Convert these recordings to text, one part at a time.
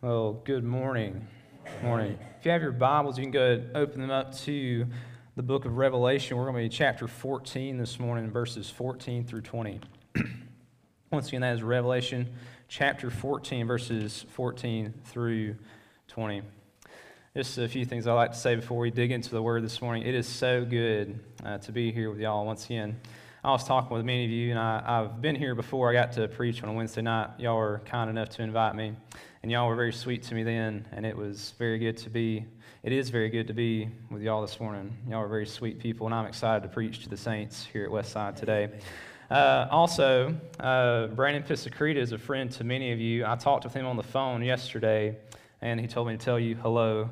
Well, good morning. Morning. If you have your Bibles, you can go open them up to the book of Revelation. We're going to be chapter 14 this morning, verses 14 through 20. Once again, that is Revelation chapter 14, verses 14 through 20. Just a few things I'd like to say before we dig into the word this morning. It is so good uh, to be here with y'all once again. I was talking with many of you, and I, have been here before. I got to preach on a Wednesday night. Y'all were kind enough to invite me, and y'all were very sweet to me then, and it was very good to be. It is very good to be with y'all this morning. Y'all are very sweet people, and I'm excited to preach to the saints here at Westside today. Uh, also, uh, Brandon Pisacreta is a friend to many of you. I talked with him on the phone yesterday, and he told me to tell you hello.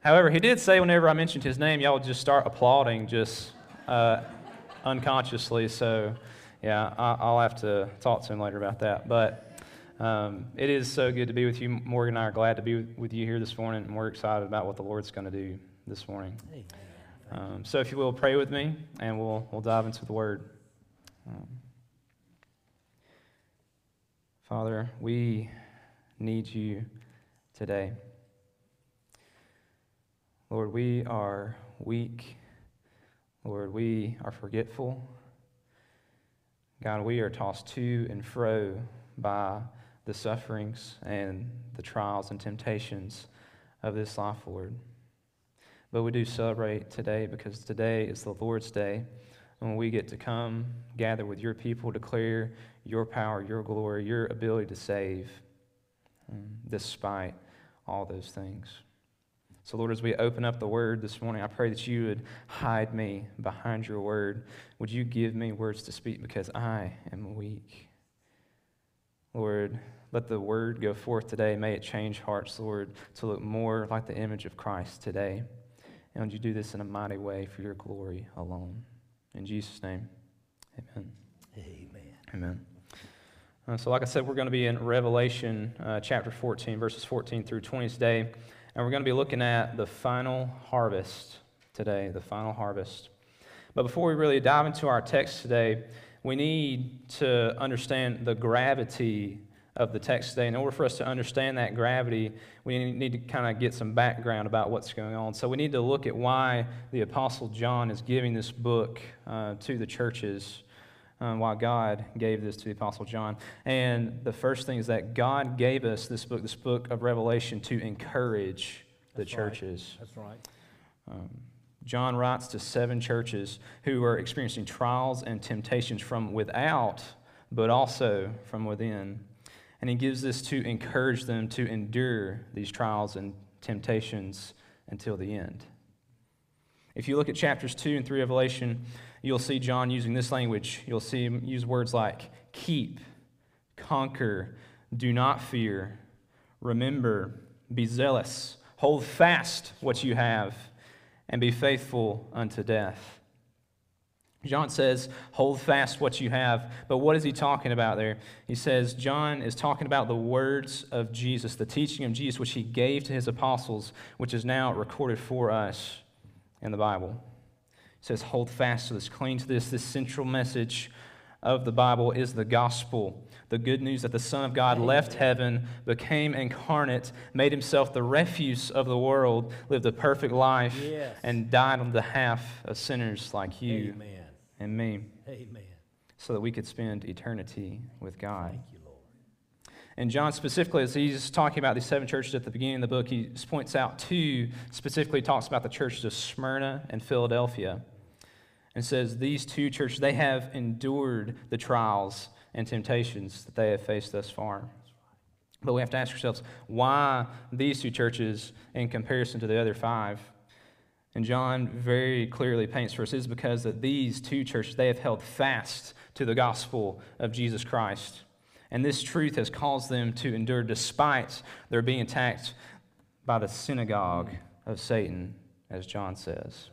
However, he did say whenever I mentioned his name, y'all would just start applauding just uh, unconsciously. So, yeah, I, will have to talk to him later about that. But um, it is so good to be with you. Morgan and I are glad to be with you here this morning, and we're excited about what the Lord's going to do this morning. Um, so, if you will, pray with me, and we'll, we'll dive into the Word. Um, Father, we need you today. Lord, we are weak Lord, we are forgetful. God, we are tossed to and fro by the sufferings and the trials and temptations of this life, Lord. But we do celebrate today because today is the Lord's day when we get to come, gather with your people, declare your power, your glory, your ability to save, um, despite all those things. So, Lord, as we open up the word this morning, I pray that you would hide me behind your word. Would you give me words to speak because I am weak? Lord, let the word go forth today. May it change hearts, Lord, to look more like the image of Christ today. And would you do this in a mighty way for your glory alone? In Jesus' name, amen. Amen. Amen. Uh, so, like I said, we're going to be in Revelation uh, chapter 14, verses 14 through 20 today. And we're going to be looking at the final harvest today, the final harvest. But before we really dive into our text today, we need to understand the gravity of the text today. In order for us to understand that gravity, we need to kind of get some background about what's going on. So we need to look at why the Apostle John is giving this book uh, to the churches um, why God gave this to the Apostle John. And the first thing is that God gave us this book, this book of Revelation, to encourage the That's churches. Right. That's right. Um, John writes to seven churches who are experiencing trials and temptations from without, but also from within. And he gives this to encourage them to endure these trials and temptations until the end. If you look at chapters 2 and 3 of Revelation, you'll see John using this language. You'll see him use words like keep, conquer, do not fear, remember, be zealous, hold fast what you have, and be faithful unto death. John says, hold fast what you have. But what is he talking about there? He says, John is talking about the words of Jesus, the teaching of Jesus, which he gave to his apostles, which is now recorded for us in the Bible. It says, hold fast to this, cling to this. This central message of the Bible is the gospel. The good news that the Son of God left heaven, became incarnate, made himself the refuse of the world, lived a perfect life, yes. and died on behalf of sinners like you Amen. and me. Amen. So that we could spend eternity with God. Thank you, Lord. And John specifically, as he's talking about these seven churches at the beginning of the book, he points out two, specifically talks about the churches of Smyrna and Philadelphia and says these two churches, they have endured the trials and temptations that they have faced thus far. But we have to ask ourselves, why these two churches in comparison to the other five? And John very clearly paints for us is because that these two churches, they have held fast to the gospel of Jesus Christ. And this truth has caused them to endure despite their being attacked by the synagogue of Satan, as John says.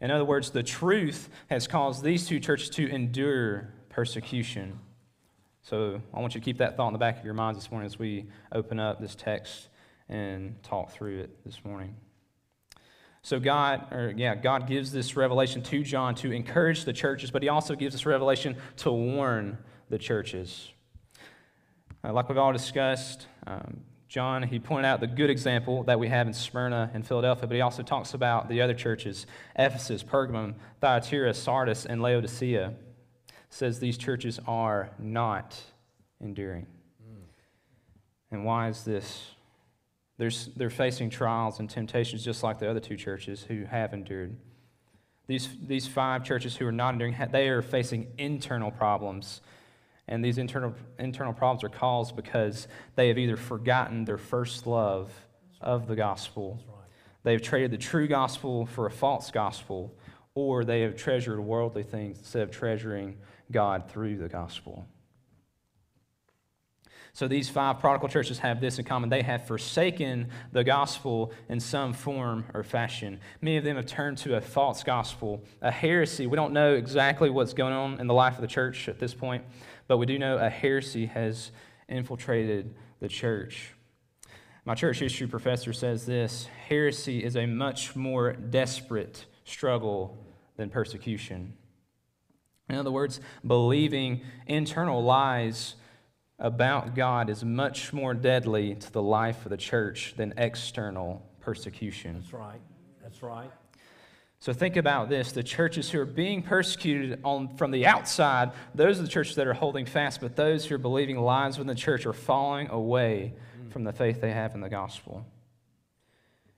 In other words, the truth has caused these two churches to endure persecution. So I want you to keep that thought in the back of your minds this morning as we open up this text and talk through it this morning. So God, or yeah, God gives this revelation to John to encourage the churches, but he also gives this revelation to warn the churches. Uh, like we've all discussed, um, John, he pointed out the good example that we have in Smyrna and Philadelphia, but he also talks about the other churches Ephesus, Pergamum, Thyatira, Sardis, and Laodicea. Says these churches are not enduring. Mm. And why is this? They're, they're facing trials and temptations just like the other two churches who have endured. These, these five churches who are not enduring, they are facing internal problems and these internal, internal problems are caused because they have either forgotten their first love of the gospel, they have traded the true gospel for a false gospel, or they have treasured worldly things instead of treasuring God through the gospel. So these five prodigal churches have this in common. They have forsaken the gospel in some form or fashion. Many of them have turned to a false gospel, a heresy. We don't know exactly what's going on in the life of the church at this point, but we do know a heresy has infiltrated the church. My church history professor says this heresy is a much more desperate struggle than persecution. In other words, believing internal lies about God is much more deadly to the life of the church than external persecution. That's right. That's right. So think about this the churches who are being persecuted on, from the outside, those are the churches that are holding fast, but those who are believing lies within the church are falling away mm. from the faith they have in the gospel.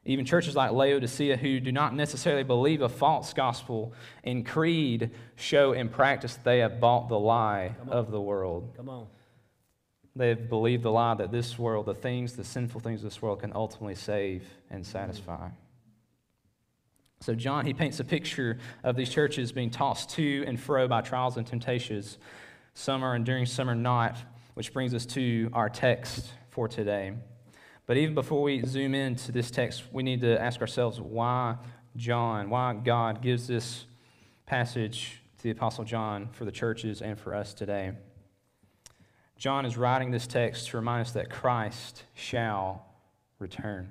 Even churches like Laodicea, who do not necessarily believe a false gospel in creed, show in practice they have bought the lie of the world. Come on. They have believed the lie that this world, the things, the sinful things of this world, can ultimately save and satisfy. So, John, he paints a picture of these churches being tossed to and fro by trials and temptations. Some are enduring, some are not, which brings us to our text for today. But even before we zoom into this text, we need to ask ourselves why John, why God gives this passage to the Apostle John for the churches and for us today. John is writing this text to remind us that Christ shall return.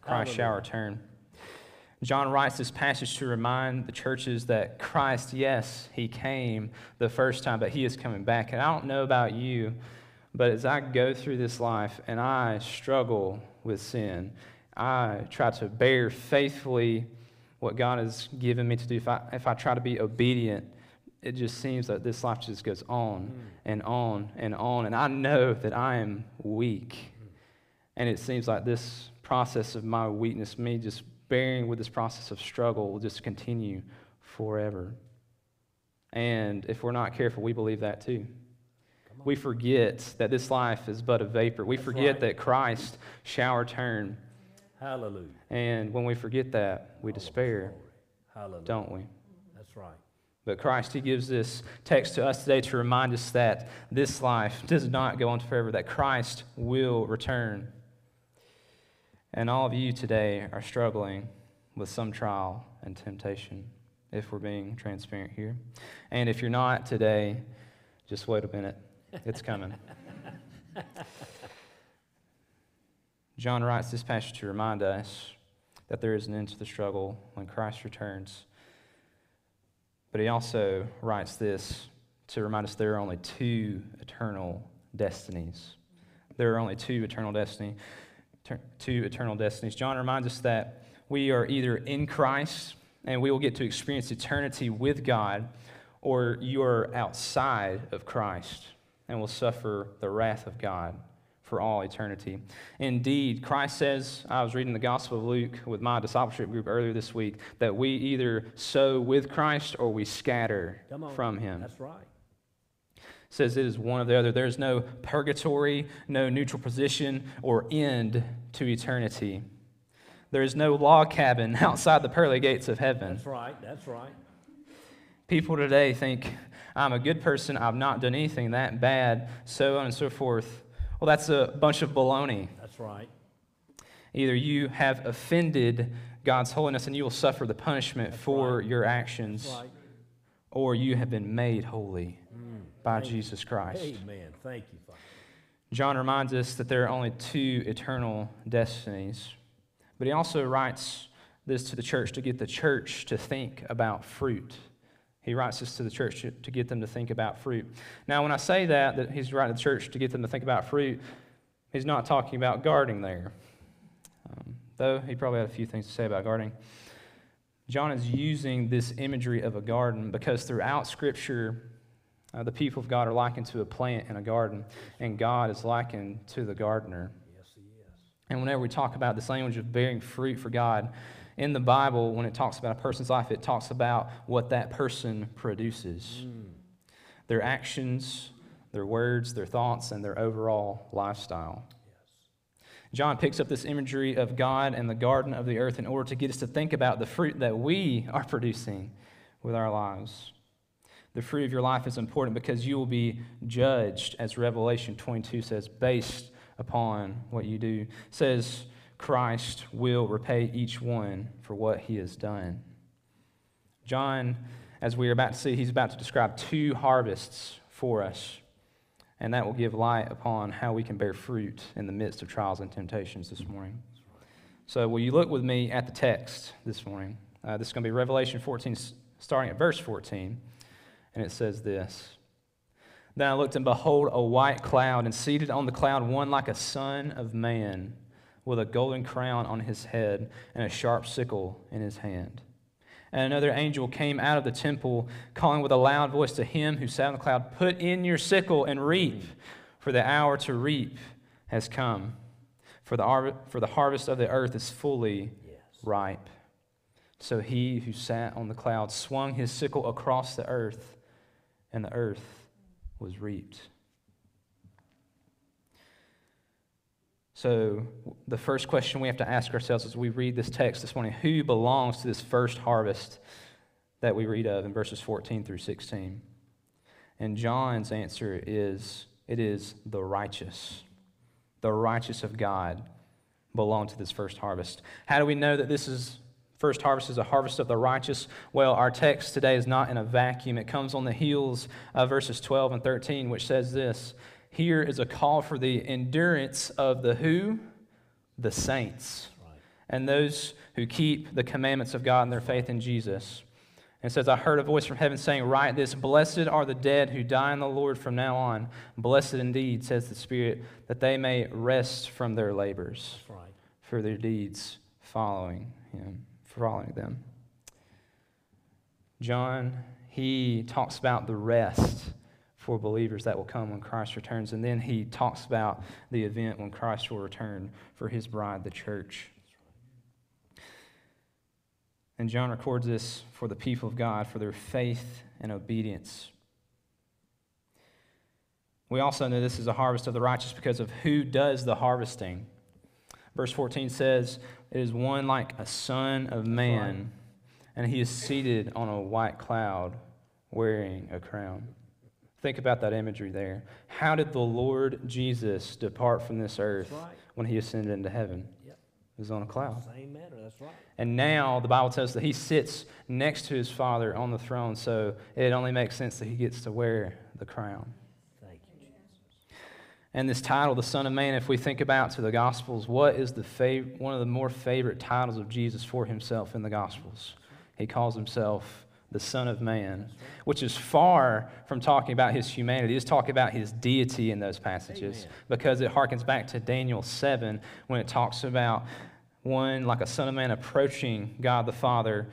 Christ shall return. John writes this passage to remind the churches that Christ, yes, he came the first time, but he is coming back. And I don't know about you, but as I go through this life and I struggle with sin, I try to bear faithfully what God has given me to do. If I, if I try to be obedient, it just seems that this life just goes on mm. and on and on. And I know that I am weak. And it seems like this process of my weakness, me just bearing with this process of struggle will just continue forever. And if we're not careful, we believe that too. We forget that this life is but a vapor. We That's forget right. that Christ shall return. Hallelujah. And when we forget that, we despair, Hallelujah. don't we? That's right. But Christ, He gives this text to us today to remind us that this life does not go on forever, that Christ will return. And all of you today are struggling with some trial and temptation, if we're being transparent here. And if you're not today, just wait a minute. It's coming. John writes this passage to remind us that there is an end to the struggle when Christ returns. But he also writes this to remind us there are only two eternal destinies. There are only two eternal destinies to eternal destinies. John reminds us that we are either in Christ and we will get to experience eternity with God, or you are outside of Christ and will suffer the wrath of God for all eternity. Indeed, Christ says, I was reading the Gospel of Luke with my discipleship group earlier this week, that we either sow with Christ or we scatter from him. That's right says it is one or the other. There's no purgatory, no neutral position, or end to eternity. There is no log cabin outside the pearly gates of heaven. That's right, that's right. People today think, I'm a good person, I've not done anything that bad, so on and so forth. Well, that's a bunch of baloney. That's right. Either you have offended God's holiness and you will suffer the punishment that's for right. your actions, right. or you have been made holy mm. by Thank Jesus Christ. Amen. Thank you, Father. John reminds us that there are only two eternal destinies. But he also writes this to the church to get the church to think about fruit. He writes this to the church to, to get them to think about fruit. Now, when I say that, that he's writing to the church to get them to think about fruit, He's not talking about guarding there, um, though he probably had a few things to say about guarding. John is using this imagery of a garden because throughout Scripture, uh, the people of God are likened to a plant in a garden, and God is likened to the gardener. Yes, he is. And whenever we talk about this language of bearing fruit for God, in the Bible, when it talks about a person's life, it talks about what that person produces mm. their actions, their words, their thoughts, and their overall lifestyle. John picks up this imagery of God and the garden of the earth in order to get us to think about the fruit that we are producing with our lives. The fruit of your life is important because you will be judged, as Revelation 22 says, based upon what you do. It says Christ will repay each one for what he has done. John, as we are about to see, he's about to describe two harvests for us and that will give light upon how we can bear fruit in the midst of trials and temptations this morning. So, will you look with me at the text this morning? Uh, this is going to be Revelation 14, starting at verse 14, and it says this Then I looked, and behold, a white cloud, and seated on the cloud one like a son of man, with a golden crown on his head and a sharp sickle in his hand. And another angel came out of the temple, calling with a loud voice to him who sat on the cloud, Put in your sickle and reap, for the hour to reap has come. For the, har- for the harvest of the earth is fully Yes. ripe. So he who sat on the cloud swung his sickle across the earth, and the earth was reaped. So, the first question we have to ask ourselves as we read this text this morning who belongs to this first harvest that we read of in verses 14 through 16? And John's answer is it is the righteous. The righteous of God belong to this first harvest. How do we know that this is first harvest is a harvest of the righteous? Well, our text today is not in a vacuum. It comes on the heels of verses 12 and 13, which says this here is a call for the endurance of the who? The saints. Right. And those who keep the commandments of God and their faith in Jesus. And it says, I heard a voice from heaven saying, Write this Blessed are the dead who die in the Lord from now on. Blessed indeed, says the Spirit, that they may rest from their labors right. for their deeds following him, following them. John, he talks about the rest for believers that will come when Christ returns. And then he talks about the event when Christ will return for his bride, the church. And John records this for the people of God, for their faith and obedience. We also know this is a harvest of the righteous because of who does the harvesting. Verse 14 says, It is one like a son of man, and he is seated on a white cloud wearing a crown. Think about that imagery there. How did the Lord Jesus depart from this earth right. when he ascended into heaven? Yep. He was on a cloud. Same manner. That's right. And now the Bible tells us that he sits next to his Father on the throne, so it only makes sense that he gets to wear the crown. Thank you, Jesus. And this title, the Son of Man, if we think about to the Gospels, what is the fav- one of the more favorite titles of Jesus for himself in the Gospels? He calls himself the Son of Man, which is far from talking about his humanity. It's talking about his deity in those passages Amen. because it harkens back to Daniel 7 when it talks about one like a Son of Man approaching God the Father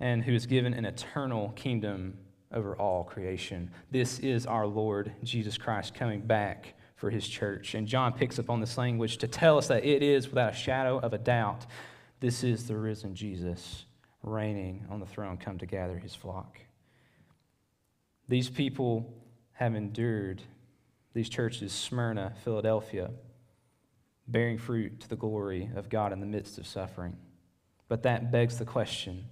and who is given an eternal kingdom over all creation. This is our Lord Jesus Christ coming back for his church. And John picks up on this language to tell us that it is, without a shadow of a doubt, this is the risen Jesus reigning on the throne come to gather his flock. These people have endured, these churches, Smyrna, Philadelphia, bearing fruit to the glory of God in the midst of suffering. But that begs the question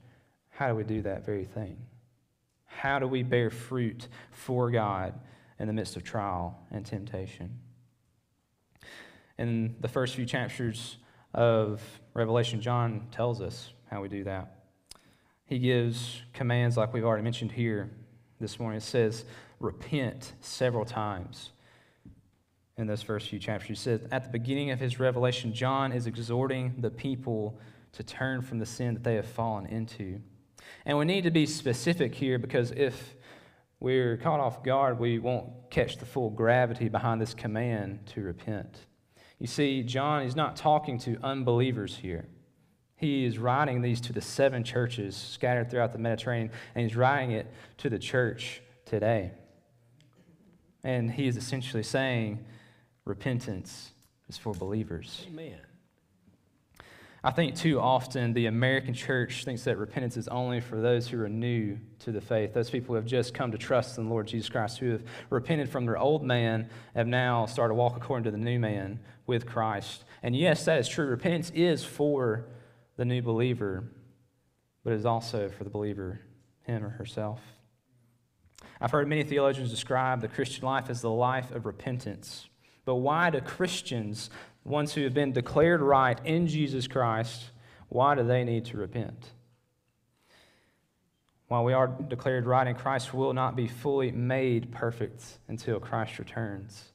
how do we do that very thing? How do we bear fruit for God in the midst of trial and temptation? In the first few chapters of Revelation, John tells us how we do that. He gives commands like we've already mentioned here this morning. It says, repent several times in those first few chapters. He says, at the beginning of his revelation, John is exhorting the people to turn from the sin that they have fallen into. And we need to be specific here because if we're caught off guard, we won't catch the full gravity behind this command to repent. You see, John is not talking to unbelievers here. He is writing these to the seven churches scattered throughout the Mediterranean, and he's writing it to the church today. And he is essentially saying repentance is for believers. Amen. I think too often the American church thinks that repentance is only for those who are new to the faith, those people who have just come to trust in the Lord Jesus Christ, who have repented from their old man, have now started to walk according to the new man with Christ. And yes, that is true. Repentance is for the new believer, but is also for the believer, him or herself. I've heard many theologians describe the Christian life as the life of repentance. But why do Christians, ones who have been declared right in Jesus Christ, why do they need to repent? While we are declared right in Christ, we will not be fully made perfect until Christ returns,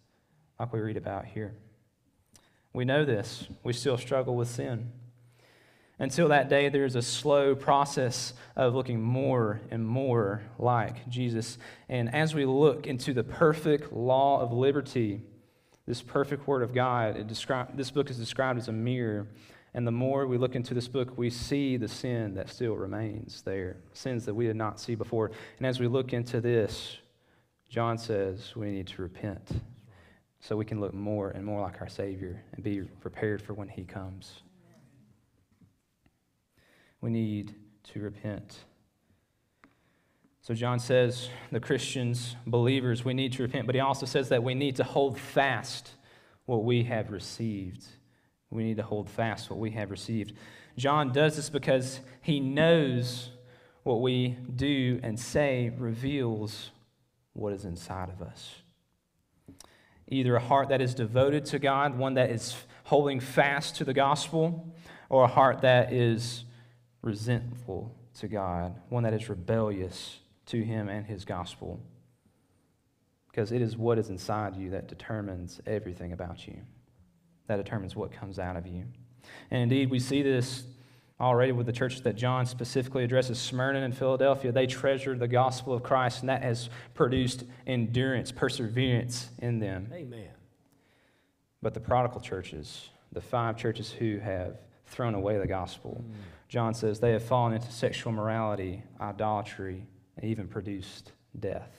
like we read about here. We know this. We still struggle with sin. Until that day, there's a slow process of looking more and more like Jesus. And as we look into the perfect law of liberty, this perfect word of God, it descri- this book is described as a mirror. And the more we look into this book, we see the sin that still remains there, sins that we did not see before. And as we look into this, John says we need to repent so we can look more and more like our Savior and be prepared for when He comes we need to repent. So, John says, the Christians, believers, we need to repent, but he also says that we need to hold fast what we have received. We need to hold fast what we have received. John does this because he knows what we do and say reveals what is inside of us. Either a heart that is devoted to God, one that is holding fast to the gospel, or a heart that is resentful to God, one that is rebellious to Him and His gospel. Because it is what is inside you that determines everything about you, that determines what comes out of you. And indeed, we see this already with the churches that John specifically addresses Smyrna and Philadelphia. They treasure the gospel of Christ, and that has produced endurance, perseverance in them. Amen. But the prodigal churches, the five churches who have thrown away the gospel, mm. John says they have fallen into sexual morality, idolatry, and even produced death.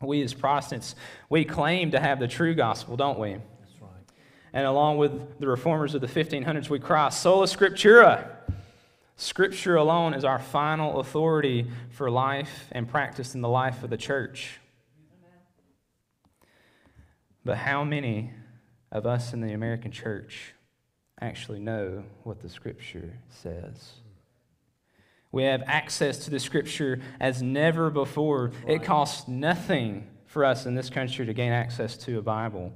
We as Protestants, we claim to have the true gospel, don't we? That's right. And along with the reformers of the 1500s, we cry, sola scriptura. Scripture alone is our final authority for life and practice in the life of the church. But how many of us in the American church actually know what the Scripture says. We have access to the Scripture as never before. Right. It costs nothing for us in this country to gain access to a Bible.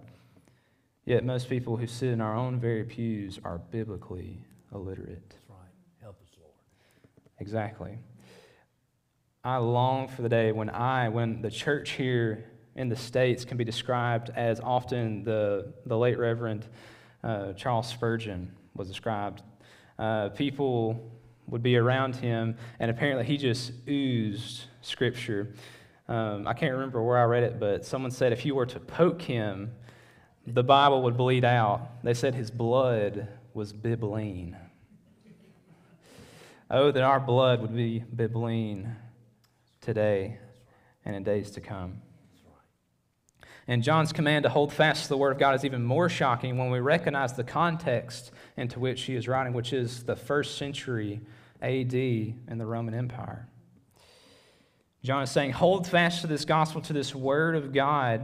Yet most people who sit in our own very pews are biblically illiterate. That's right. Help us, Lord. Exactly. I long for the day when I, when the church here in the States can be described as often the, the late Reverend uh, Charles Spurgeon was described. Uh, people would be around him, and apparently he just oozed scripture. Um, I can't remember where I read it, but someone said if you were to poke him, the Bible would bleed out. They said his blood was bibline. Oh, that our blood would be bibline today and in days to come. And John's command to hold fast to the Word of God is even more shocking when we recognize the context into which he is writing, which is the first century AD in the Roman Empire. John is saying, hold fast to this gospel, to this Word of God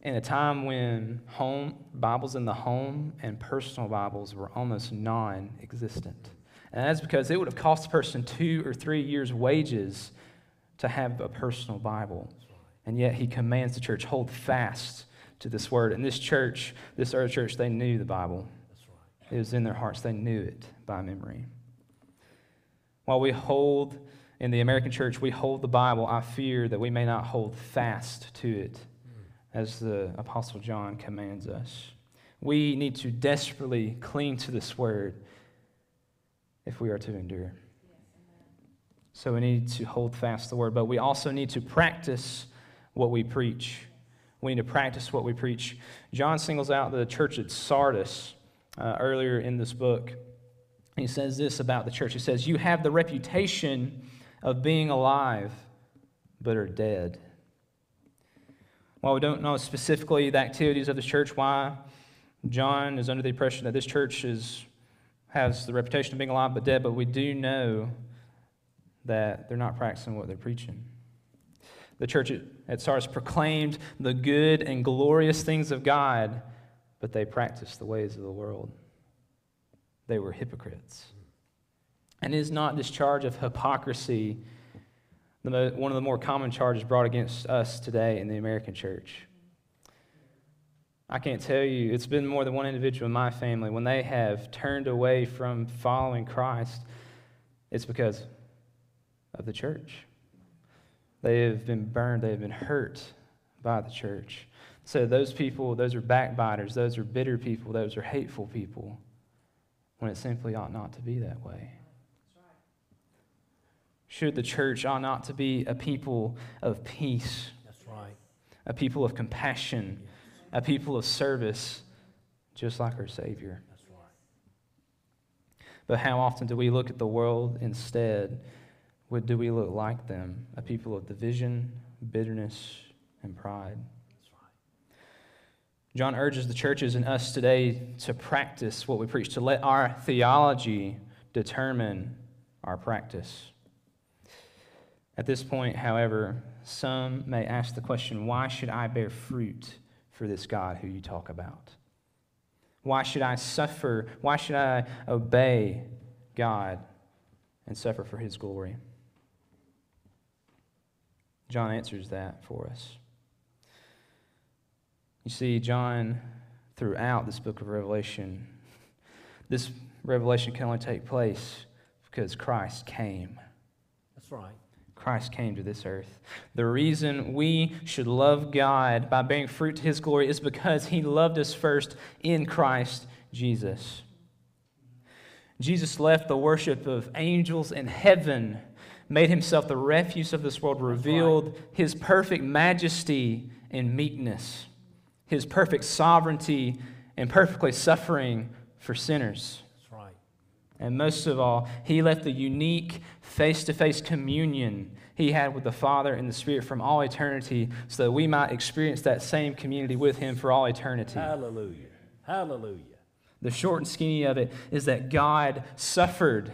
in a time when home Bibles in the home and personal Bibles were almost non existent. And that's because it would have cost a person two or three years' wages to have a personal Bible. And yet he commands the church, hold fast to this word. And this church, this early church, they knew the Bible. Right. It was in their hearts. They knew it by memory. While we hold in the American church, we hold the Bible, I fear that we may not hold fast to it as the Apostle John commands us. We need to desperately cling to this word if we are to endure. So we need to hold fast the word, but we also need to practice what we preach. We need to practice what we preach. John singles out the church at Sardis uh, earlier in this book. He says this about the church. He says, You have the reputation of being alive, but are dead. While we don't know specifically the activities of the church, why John is under the impression that this church is, has the reputation of being alive but dead, but we do know that they're not practicing what they're preaching. The church at Sardis proclaimed the good and glorious things of God, but they practiced the ways of the world. They were hypocrites. And is not this charge of hypocrisy the, one of the more common charges brought against us today in the American church? I can't tell you, it's been more than one individual in my family. When they have turned away from following Christ, it's because of the church. They have been burned, they have been hurt by the church. So, those people, those are backbiters, those are bitter people, those are hateful people, when it simply ought not to be that way. Should the church ought not to be a people of peace, That's right. a people of compassion, a people of service, just like our Savior. That's right. But how often do we look at the world instead? What do we look like them? A people of division, bitterness, and pride. John urges the churches and us today to practice what we preach, to let our theology determine our practice. At this point, however, some may ask the question why should I bear fruit for this God who you talk about? Why should I suffer? Why should I obey God and suffer for his glory? John answers that for us. You see, John, throughout this book of Revelation, this revelation can only take place because Christ came. That's right. Christ came to this earth. The reason we should love God by bearing fruit to his glory is because he loved us first in Christ Jesus. Jesus left the worship of angels in heaven made himself the refuse of this world, revealed his perfect majesty and meekness, his perfect sovereignty and perfectly suffering for sinners. That's right. And most of all, he left the unique face to face communion he had with the Father and the Spirit from all eternity so that we might experience that same community with him for all eternity. Hallelujah. Hallelujah. The short and skinny of it is that God suffered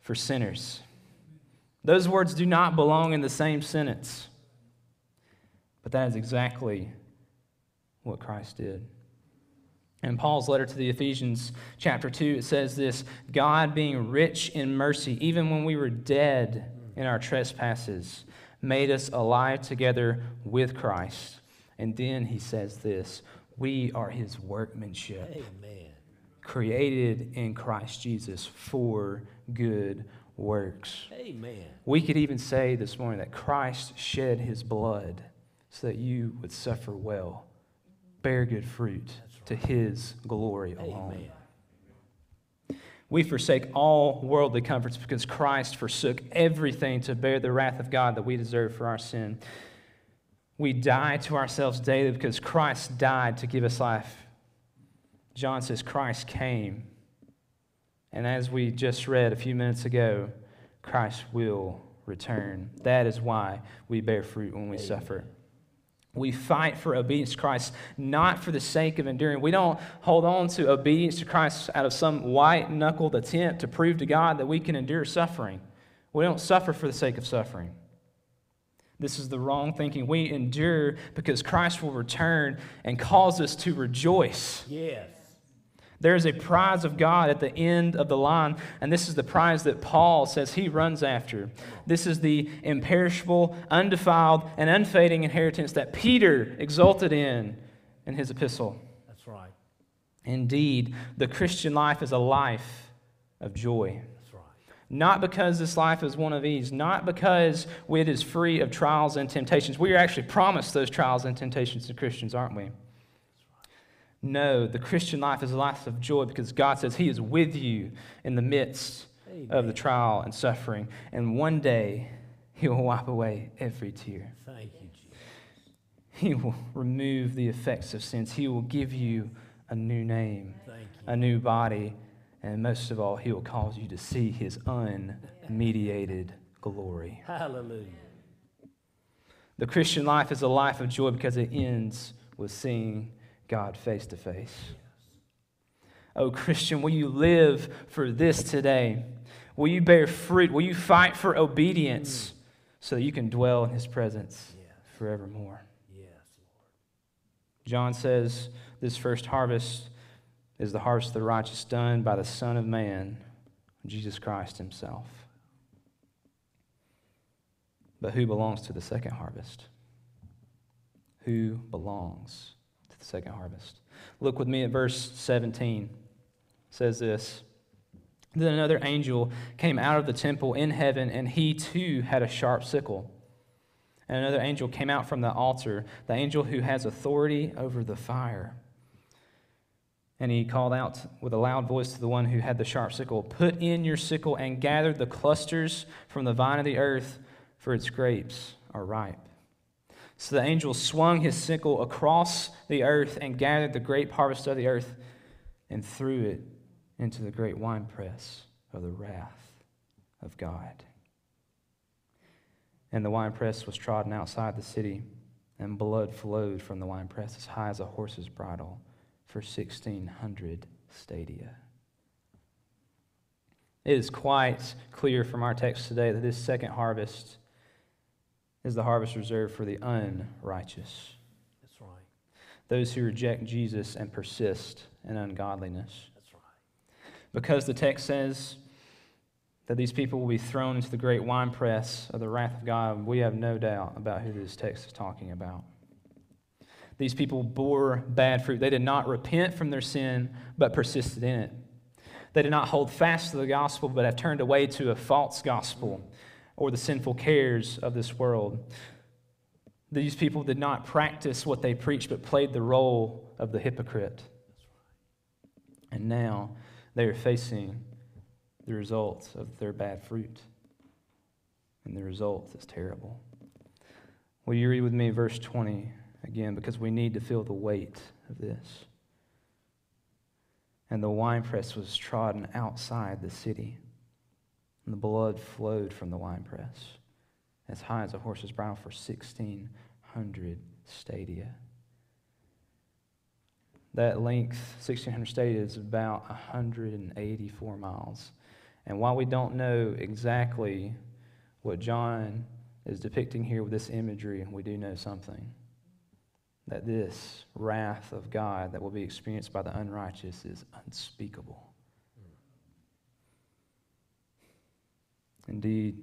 for sinners. Those words do not belong in the same sentence. But that is exactly what Christ did. In Paul's letter to the Ephesians, chapter 2, it says this God, being rich in mercy, even when we were dead in our trespasses, made us alive together with Christ. And then he says this We are his workmanship, Amen. created in Christ Jesus for good works. Amen. We could even say this morning that Christ shed his blood so that you would suffer well, bear good fruit to his glory alone. Amen. We forsake all worldly comforts because Christ forsook everything to bear the wrath of God that we deserve for our sin. We die to ourselves daily because Christ died to give us life. John says Christ came and as we just read a few minutes ago, Christ will return. That is why we bear fruit when we Amen. suffer. We fight for obedience to Christ, not for the sake of enduring. We don't hold on to obedience to Christ out of some white knuckled attempt to prove to God that we can endure suffering. We don't suffer for the sake of suffering. This is the wrong thinking. We endure because Christ will return and cause us to rejoice. Yes. There is a prize of God at the end of the line, and this is the prize that Paul says he runs after. This is the imperishable, undefiled, and unfading inheritance that Peter exulted in in his epistle. That's right. Indeed, the Christian life is a life of joy. That's right. Not because this life is one of ease, not because it is free of trials and temptations. We are actually promised those trials and temptations to Christians, aren't we? No, the Christian life is a life of joy because God says He is with you in the midst of the trial and suffering. And one day, He will wipe away every tear. Thank you, Jesus. He will remove the effects of sins. He will give you a new name, a new body, and most of all, He will cause you to see His unmediated glory. Hallelujah. The Christian life is a life of joy because it ends with seeing God face to face. Oh, Christian, will you live for this today? Will you bear fruit? Will you fight for obedience so that you can dwell in His presence forevermore? Yes, Lord. John says this first harvest is the harvest of the righteous done by the Son of Man, Jesus Christ Himself. But who belongs to the second harvest? Who belongs the second harvest? Look with me at verse 17. It says this Then another angel came out of the temple in heaven, and he too had a sharp sickle. And another angel came out from the altar, the angel who has authority over the fire. And he called out with a loud voice to the one who had the sharp sickle Put in your sickle and gather the clusters from the vine of the earth, for its grapes are ripe. So the angel swung his sickle across the earth and gathered the grape harvest of the earth and threw it into the great winepress of the wrath of God. And the winepress was trodden outside the city, and blood flowed from the winepress as high as a horse's bridle for 1,600 stadia. It is quite clear from our text today that this second harvest is the harvest reserved for the unrighteous, That's right. those who reject Jesus and persist in ungodliness. That's right. Because the text says that these people will be thrown into the great winepress of the wrath of God, we have no doubt about who this text is talking about. These people bore bad fruit. They did not repent from their sin, but persisted in it. They did not hold fast to the gospel, but have turned away to a false gospel or the sinful cares of this world. These people did not practice what they preached, but played the role of the hypocrite. And now they are facing the results of their bad fruit. And the result is terrible. Will you read with me verse 20 again? Because we need to feel the weight of this. And the winepress was trodden outside the city, and the blood flowed from the winepress as high as a horse's brow for 1,600 stadia. That length, 1,600 stadia, is about 184 miles. And while we don't know exactly what John is depicting here with this imagery, we do know something that this wrath of God that will be experienced by the unrighteous is unspeakable. Indeed,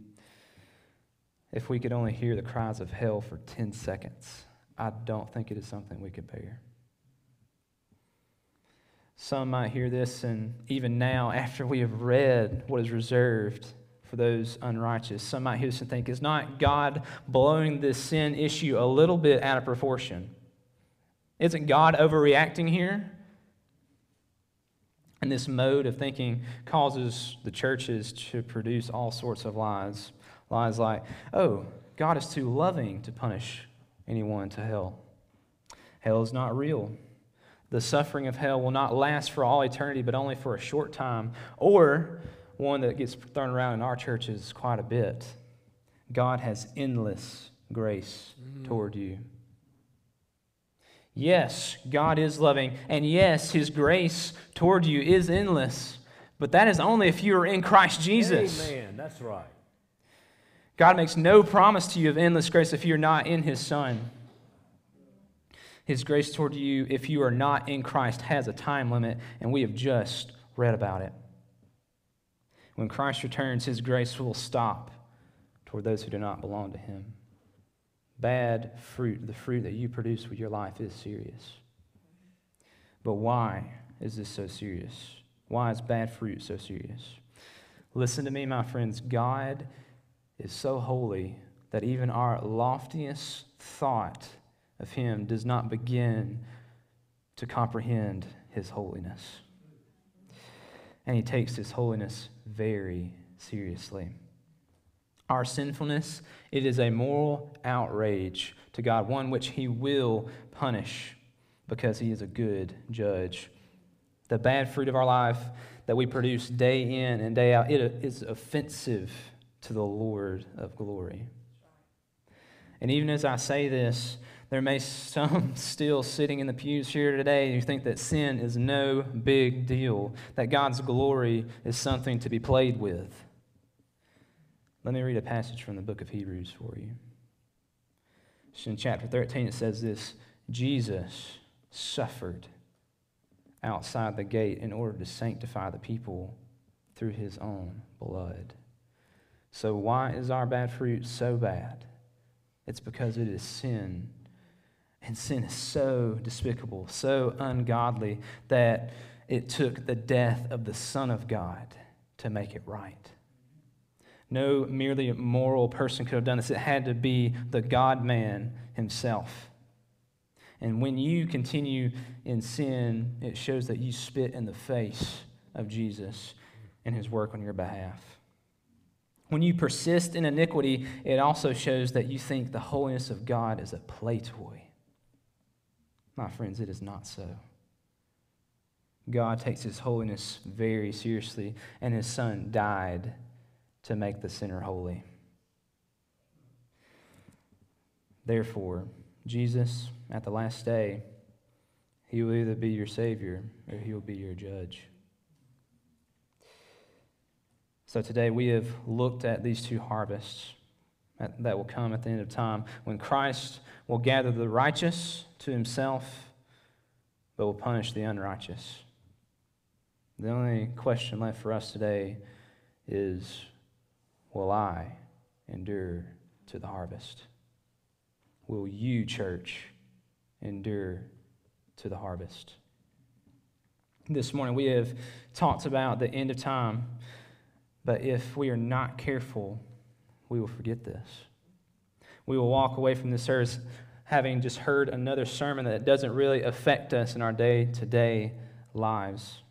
if we could only hear the cries of hell for 10 seconds, I don't think it is something we could bear. Some might hear this, and even now, after we have read what is reserved for those unrighteous, some might hear this and think, is not God blowing this sin issue a little bit out of proportion? Isn't God overreacting here? And this mode of thinking causes the churches to produce all sorts of lies. Lies like, oh, God is too loving to punish anyone to hell. Hell is not real. The suffering of hell will not last for all eternity, but only for a short time. Or one that gets thrown around in our churches quite a bit God has endless grace mm. toward you. Yes, God is loving, and yes, His grace toward you is endless, but that is only if you are in Christ Jesus. Amen. That's right. God makes no promise to you of endless grace if you're not in His Son. His grace toward you, if you are not in Christ, has a time limit, and we have just read about it. When Christ returns, His grace will stop toward those who do not belong to Him. Bad fruit, the fruit that you produce with your life, is serious. But why is this so serious? Why is bad fruit so serious? Listen to me, my friends. God is so holy that even our loftiest thought of Him does not begin to comprehend His holiness. And He takes His holiness very seriously. Our sinfulness, it is a moral outrage to God, one which he will punish because he is a good judge. The bad fruit of our life that we produce day in and day out, it is offensive to the Lord of glory. And even as I say this, there may some still sitting in the pews here today who think that sin is no big deal, that God's glory is something to be played with. Let me read a passage from the book of Hebrews for you. In chapter 13, it says this Jesus suffered outside the gate in order to sanctify the people through his own blood. So, why is our bad fruit so bad? It's because it is sin. And sin is so despicable, so ungodly, that it took the death of the Son of God to make it right. No merely moral person could have done this. It had to be the God man himself. And when you continue in sin, it shows that you spit in the face of Jesus and his work on your behalf. When you persist in iniquity, it also shows that you think the holiness of God is a play toy. My friends, it is not so. God takes his holiness very seriously, and his son died to make the sinner holy. Therefore, Jesus, at the last day, he will either be your Savior or he will be your judge. So today we have looked at these two harvests that will come at the end of time when Christ will gather the righteous to himself, but will punish the unrighteous. The only question left for us today is Will I endure to the harvest? Will you, church, endure to the harvest? This morning we have talked about the end of time, but if we are not careful, we will forget this. We will walk away from this service having just heard another sermon that doesn't really affect us in our day to day lives.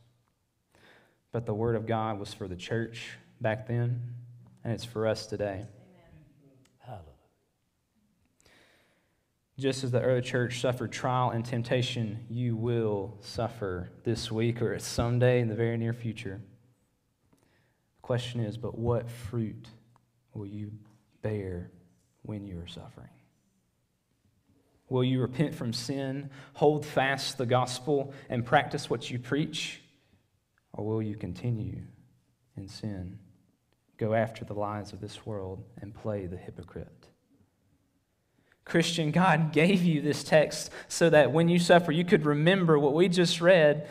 But the Word of God was for the church back then, and it's for us today. Hallelujah. Just as the early church suffered trial and temptation, you will suffer this week or someday in the very near future. The question is, but what fruit will you bear when you are suffering? Will you repent from sin, hold fast the gospel, and practice what you preach? Or will you continue in sin, go after the lies of this world, and play the hypocrite? Christian, God gave you this text so that when you suffer, you could remember what we just read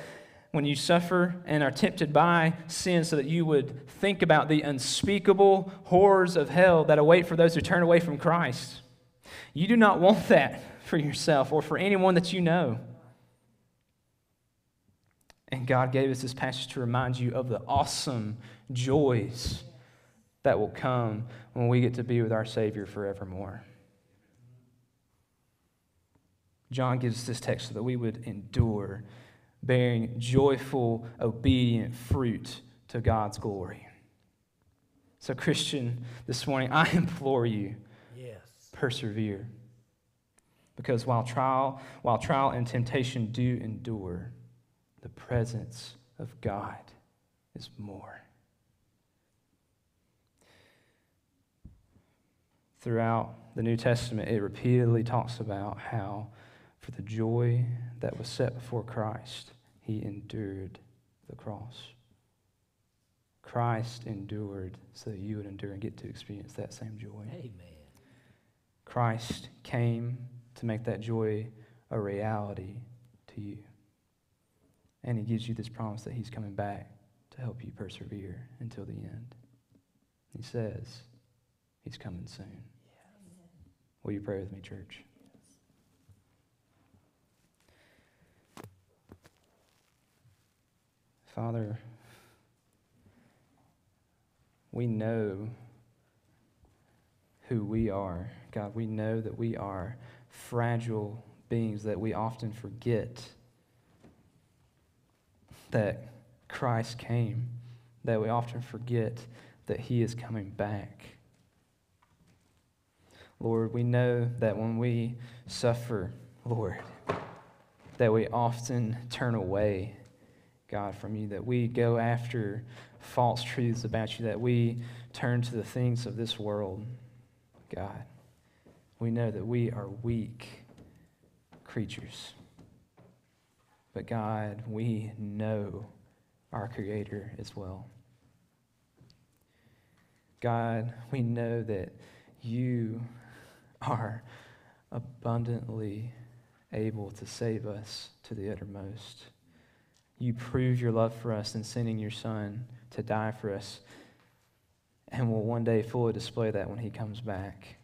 when you suffer and are tempted by sin, so that you would think about the unspeakable horrors of hell that await for those who turn away from Christ. You do not want that for yourself or for anyone that you know. And God gave us this passage to remind you of the awesome joys that will come when we get to be with our Savior forevermore. John gives us this text so that we would endure, bearing joyful, obedient fruit to God's glory. So, Christian, this morning, I implore you, Yes. persevere. Because while trial, while trial and temptation do endure, the presence of God is more. Throughout the New Testament, it repeatedly talks about how, for the joy that was set before Christ, he endured the cross. Christ endured so that you would endure and get to experience that same joy. Amen. Christ came to make that joy a reality to you. And he gives you this promise that he's coming back to help you persevere until the end. He says he's coming soon. Will you pray with me, church? Father, we know who we are. God, we know that we are fragile beings, that we often forget that Christ came, that we often forget that He is coming back. Lord, we know that when we suffer, Lord, that we often turn away, God, from you, that we go after false truths about you, that we turn to the things of this world, God. We know that we are weak creatures. But God, we know our Creator as well. God, we know that you are abundantly able to save us to the uttermost. You prove your love for us in sending your Son to die for us, and will one day fully display that when he comes back.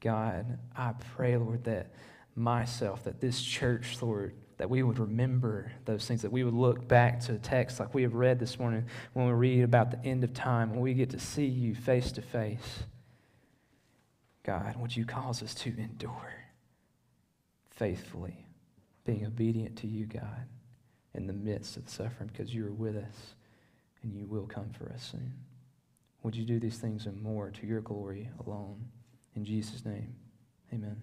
God, I pray, Lord, that myself, that this church, Lord, that we would remember those things, that we would look back to a text like we have read this morning when we read about the end of time, when we get to see you face to face. God, would you cause us to endure faithfully, being obedient to you, God, in the midst of suffering, because you are with us and you will come for us soon. Would you do these things and more to your glory alone? In Jesus' name, amen.